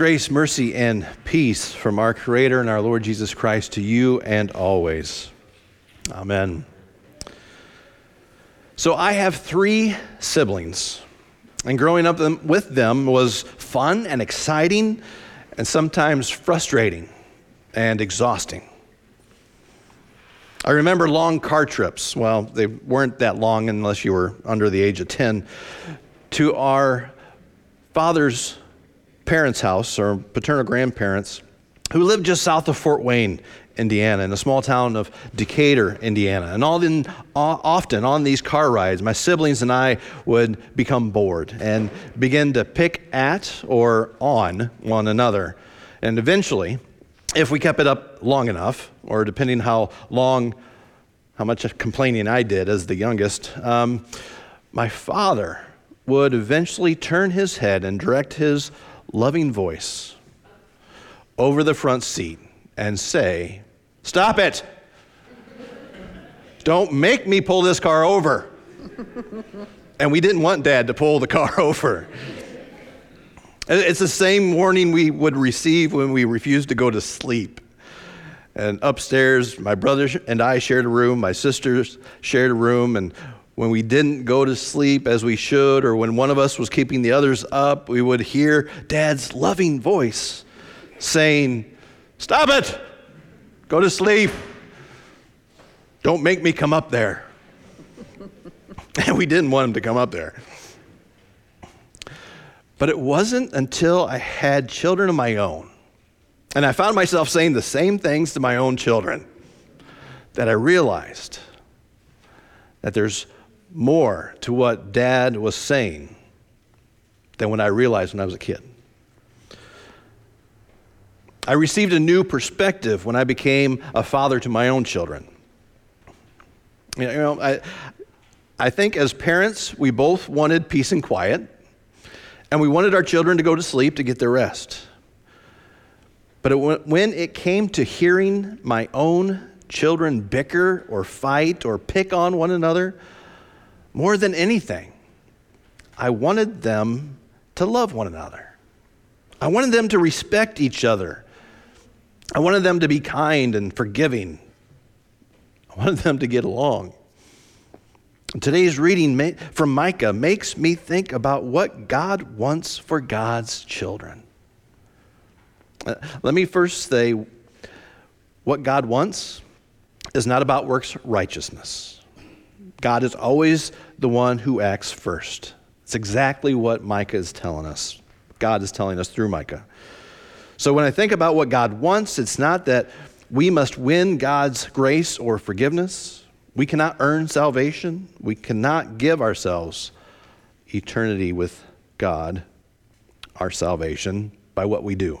Grace, mercy, and peace from our Creator and our Lord Jesus Christ to you and always. Amen. So, I have three siblings, and growing up with them was fun and exciting, and sometimes frustrating and exhausting. I remember long car trips. Well, they weren't that long unless you were under the age of 10 to our father's parents' house or paternal grandparents who lived just south of Fort Wayne, Indiana, in the small town of Decatur, Indiana. And all in, often on these car rides, my siblings and I would become bored and begin to pick at or on one another. And eventually, if we kept it up long enough, or depending how long, how much complaining I did as the youngest, um, my father would eventually turn his head and direct his loving voice over the front seat and say, Stop it! Don't make me pull this car over. and we didn't want dad to pull the car over. It's the same warning we would receive when we refused to go to sleep. And upstairs, my brother and I shared a room, my sisters shared a room, and when we didn't go to sleep as we should, or when one of us was keeping the others up, we would hear Dad's loving voice saying, Stop it! Go to sleep. Don't make me come up there. and we didn't want him to come up there. But it wasn't until I had children of my own, and I found myself saying the same things to my own children, that I realized that there's more to what dad was saying than when I realized when I was a kid. I received a new perspective when I became a father to my own children. You know, I, I think as parents, we both wanted peace and quiet, and we wanted our children to go to sleep to get their rest. But it, when it came to hearing my own children bicker or fight or pick on one another, more than anything, I wanted them to love one another. I wanted them to respect each other. I wanted them to be kind and forgiving. I wanted them to get along. Today's reading from Micah makes me think about what God wants for God's children. Uh, let me first say what God wants is not about works righteousness. God is always the one who acts first. It's exactly what Micah is telling us. God is telling us through Micah. So when I think about what God wants, it's not that we must win God's grace or forgiveness. We cannot earn salvation. We cannot give ourselves eternity with God, our salvation, by what we do.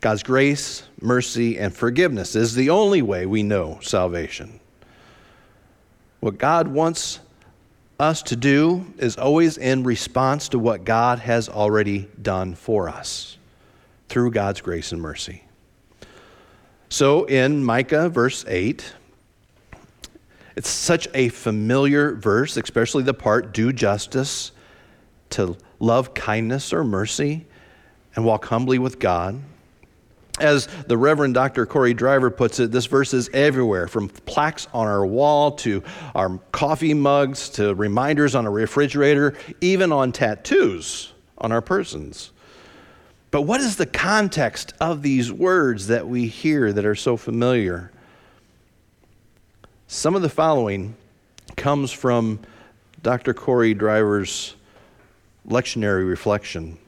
God's grace, mercy, and forgiveness is the only way we know salvation. What God wants us to do is always in response to what God has already done for us through God's grace and mercy. So in Micah, verse 8, it's such a familiar verse, especially the part do justice, to love kindness or mercy, and walk humbly with God. As the Reverend Dr. Corey Driver puts it, this verse is everywhere from plaques on our wall to our coffee mugs to reminders on a refrigerator, even on tattoos on our persons. But what is the context of these words that we hear that are so familiar? Some of the following comes from Dr. Corey Driver's lectionary reflection.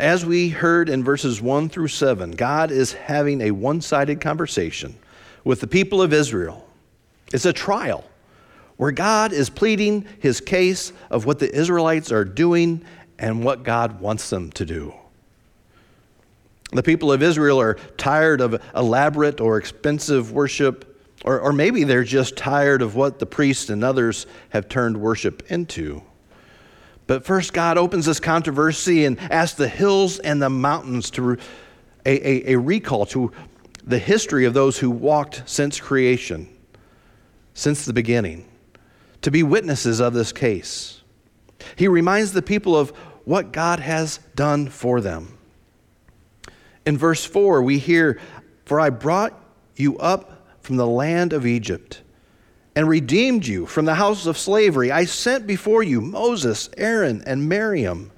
As we heard in verses 1 through 7, God is having a one sided conversation with the people of Israel. It's a trial where God is pleading his case of what the Israelites are doing and what God wants them to do. The people of Israel are tired of elaborate or expensive worship, or, or maybe they're just tired of what the priests and others have turned worship into. But first, God opens this controversy and asks the hills and the mountains to a, a, a recall to the history of those who walked since creation, since the beginning, to be witnesses of this case. He reminds the people of what God has done for them. In verse 4, we hear, For I brought you up from the land of Egypt and redeemed you from the house of slavery. I sent before you Moses, Aaron, and Miriam.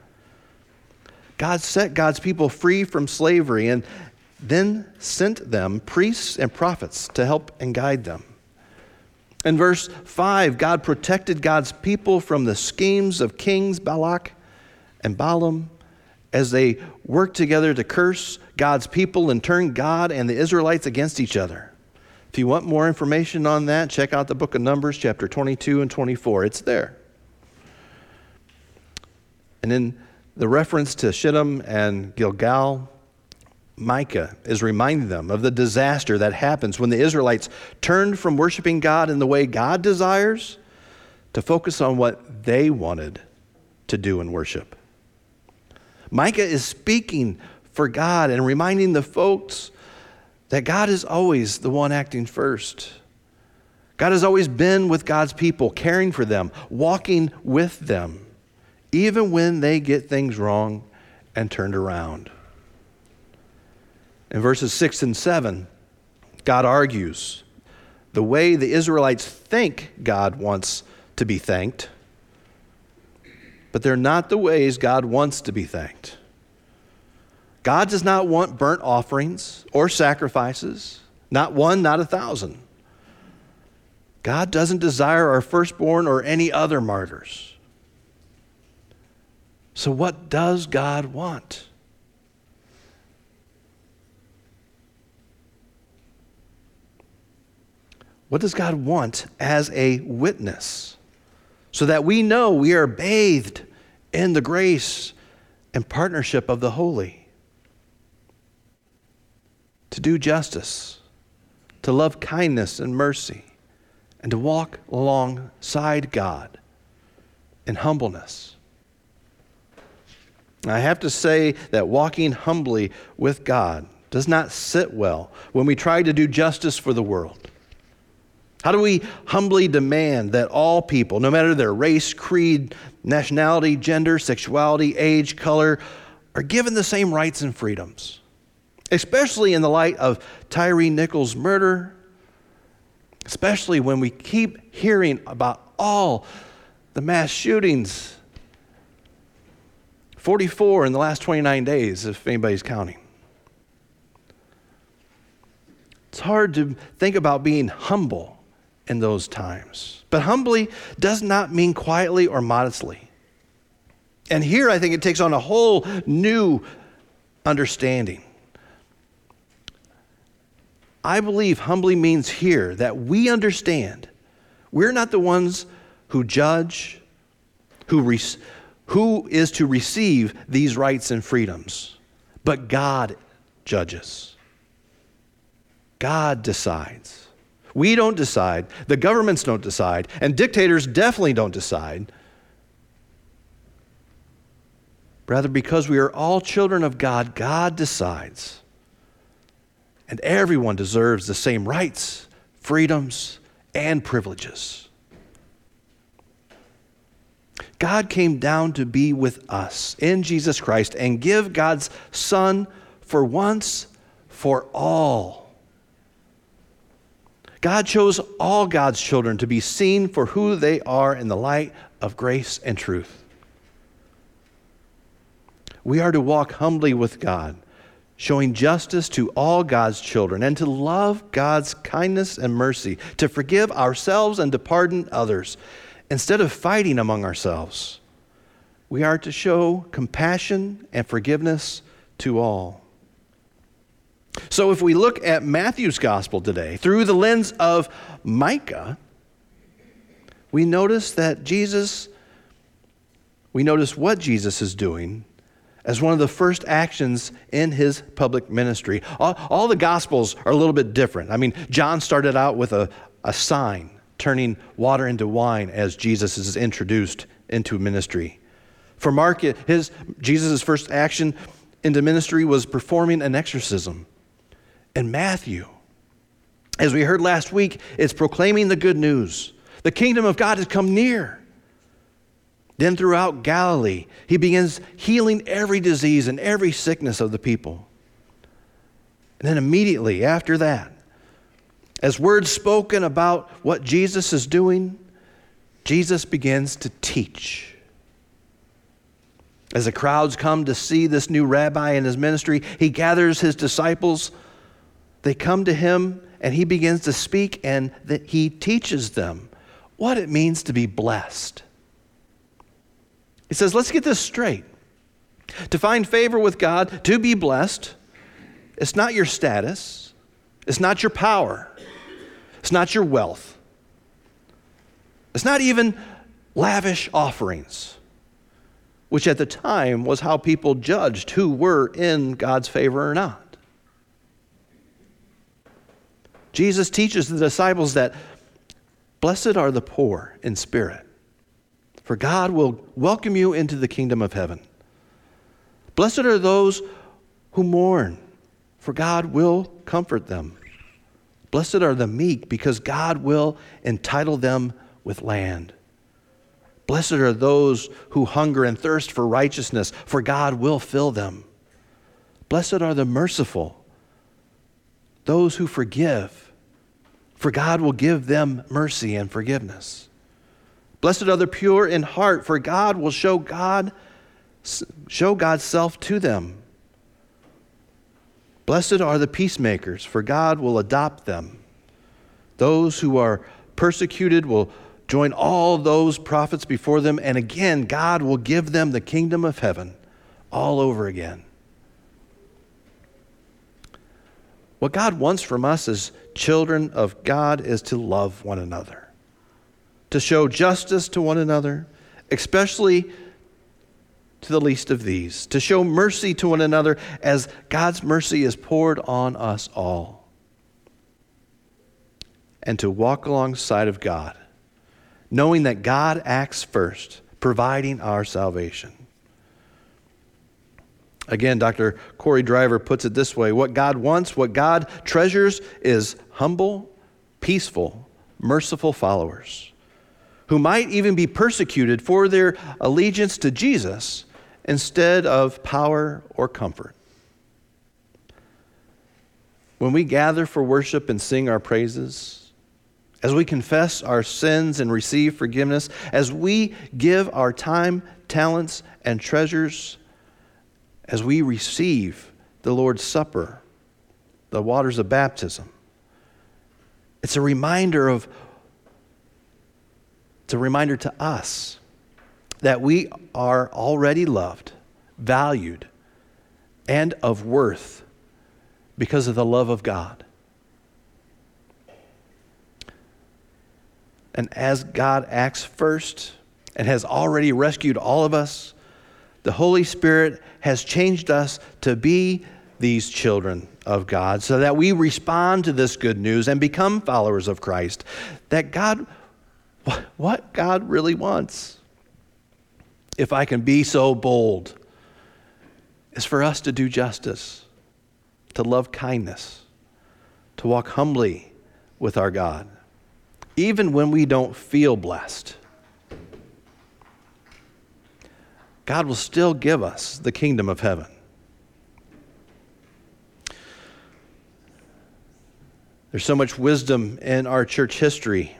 God set God's people free from slavery and then sent them priests and prophets to help and guide them. In verse 5, God protected God's people from the schemes of kings Balak and Balaam as they worked together to curse God's people and turn God and the Israelites against each other. If you want more information on that, check out the book of Numbers, chapter 22 and 24. It's there. And in the reference to Shittim and Gilgal, Micah is reminding them of the disaster that happens when the Israelites turned from worshiping God in the way God desires to focus on what they wanted to do in worship. Micah is speaking for God and reminding the folks that God is always the one acting first. God has always been with God's people, caring for them, walking with them, even when they get things wrong and turned around. In verses 6 and 7, God argues the way the Israelites think God wants to be thanked, but they're not the ways God wants to be thanked. God does not want burnt offerings or sacrifices, not one, not a thousand. God doesn't desire our firstborn or any other martyrs. So, what does God want? What does God want as a witness? So that we know we are bathed in the grace and partnership of the holy. To do justice, to love kindness and mercy, and to walk alongside God in humbleness. I have to say that walking humbly with God does not sit well when we try to do justice for the world. How do we humbly demand that all people, no matter their race, creed, nationality, gender, sexuality, age, color, are given the same rights and freedoms? Especially in the light of Tyree Nichols' murder, especially when we keep hearing about all the mass shootings 44 in the last 29 days, if anybody's counting. It's hard to think about being humble in those times. But humbly does not mean quietly or modestly. And here I think it takes on a whole new understanding. I believe humbly means here that we understand we're not the ones who judge, who, re- who is to receive these rights and freedoms, but God judges. God decides. We don't decide, the governments don't decide, and dictators definitely don't decide. Rather, because we are all children of God, God decides. And everyone deserves the same rights, freedoms, and privileges. God came down to be with us in Jesus Christ and give God's Son for once for all God chose all God's children to be seen for who they are in the light of grace and truth. We are to walk humbly with God, showing justice to all God's children, and to love God's kindness and mercy, to forgive ourselves and to pardon others. Instead of fighting among ourselves, we are to show compassion and forgiveness to all. So if we look at Matthew's gospel today through the lens of Micah, we notice that Jesus, we notice what Jesus is doing as one of the first actions in his public ministry. All, all, the gospels are a little bit different. I mean, John started out with a, a sign turning water into wine as Jesus is introduced into ministry. For Mark, his Jesus' first action into ministry was performing an exorcism and Matthew. As we heard last week, it's proclaiming the good news. The kingdom of God has come near. Then throughout Galilee, he begins healing every disease and every sickness of the people. And then immediately after that, as words spoken about what Jesus is doing, Jesus begins to teach. As the crowds come to see this new rabbi and his ministry, he gathers his disciples. They come to him and he begins to speak and that he teaches them what it means to be blessed. He says, let's get this straight. To find favor with God, to be blessed, it's not your status, it's not your power, it's not your wealth, it's not even lavish offerings, which at the time was how people judged who were in God's favor or not. Jesus teaches the disciples that blessed are the poor in spirit for God will welcome you into the kingdom of heaven. Blessed are those who mourn, for God will comfort them. Blessed are the meek, because God will entitle them with land. Blessed are those who hunger and thirst for righteousness, for God will fill them. Blessed are the merciful, those who forgive, for God will give them mercy and forgiveness. Blessed are the pure in heart, for God will show God show God's self to them. Blessed are the peacemakers, for God will adopt them. Those who are persecuted will join all those prophets before them, and again, God will give them the kingdom of heaven all over again. What God wants from us as children of God is to love one another to show justice to one another, especially to the least of these, to show mercy to one another as God's mercy is poured on us all, and to walk alongside of God, knowing that God acts first, providing our salvation. Again, Dr. Corey Driver puts it this way what God wants, what God treasures is humble, peaceful, merciful followers who might even be persecuted for their allegiance to Jesus instead of power or comfort. When we gather for worship and sing our praises, as we confess our sins and receive forgiveness, as we give our time, talents, and treasures, as we receive the Lord's Supper, the waters of baptism, it's a reminder of it's a reminder to us that we are already loved, valued, and of worth because of the love of God. And as God acts first and has already rescued all of us, the Holy Spirit has changed us to be these children of God so that we respond to this good news and become followers of Christ. That God what God really wants, if I can be so bold, is for us to do justice, to love kindness, to walk humbly with our God, even when we don't feel blessed. God will still give us the kingdom of heaven. There's so much wisdom in our church history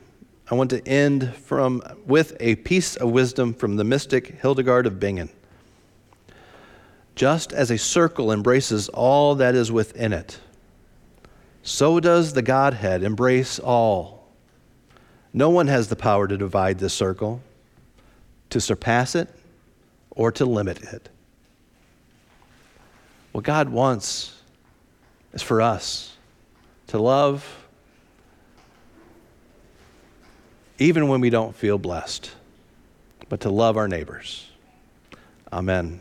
I want to end from, with a piece of wisdom from the mystic Hildegard of Bingen. Just as a circle embraces all that is within it, so does the Godhead embrace all. No one has the power to divide this circle, to surpass it, or to limit it. What God wants is for us to love even when we don't feel blessed, but to love our neighbors. Amen.